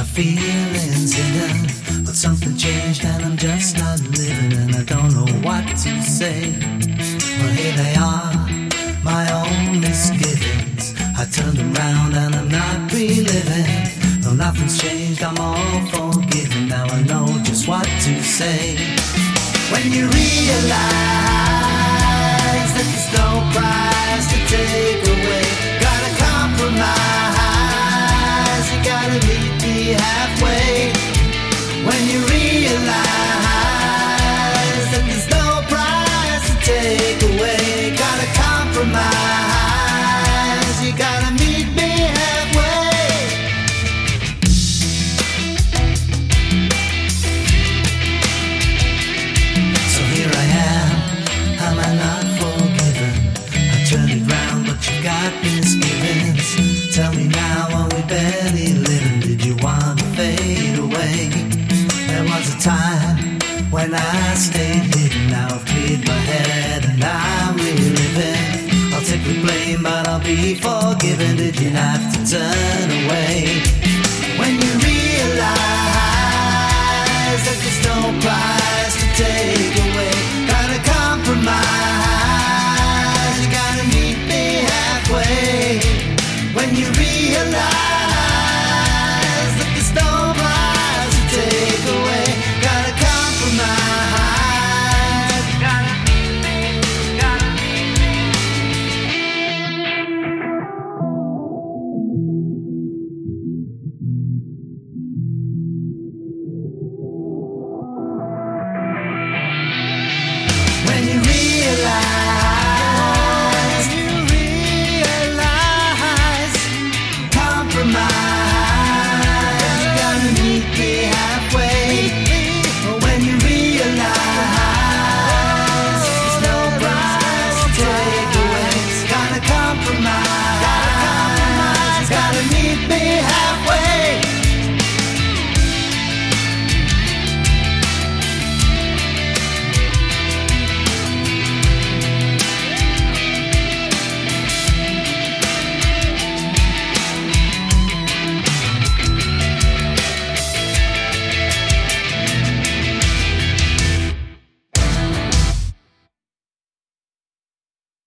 feelings hidden. But something changed and I'm just not living and I don't know what to say. Well, here they are, my own misgivings. I turned around and I'm not reliving. Though nothing's changed, I'm all forgiven. Now I know just what to say. When you realize time when I stayed hidden. Now I've cleared my head and I'm reliving. I'll take the blame, but I'll be forgiven. Did you have to turn away?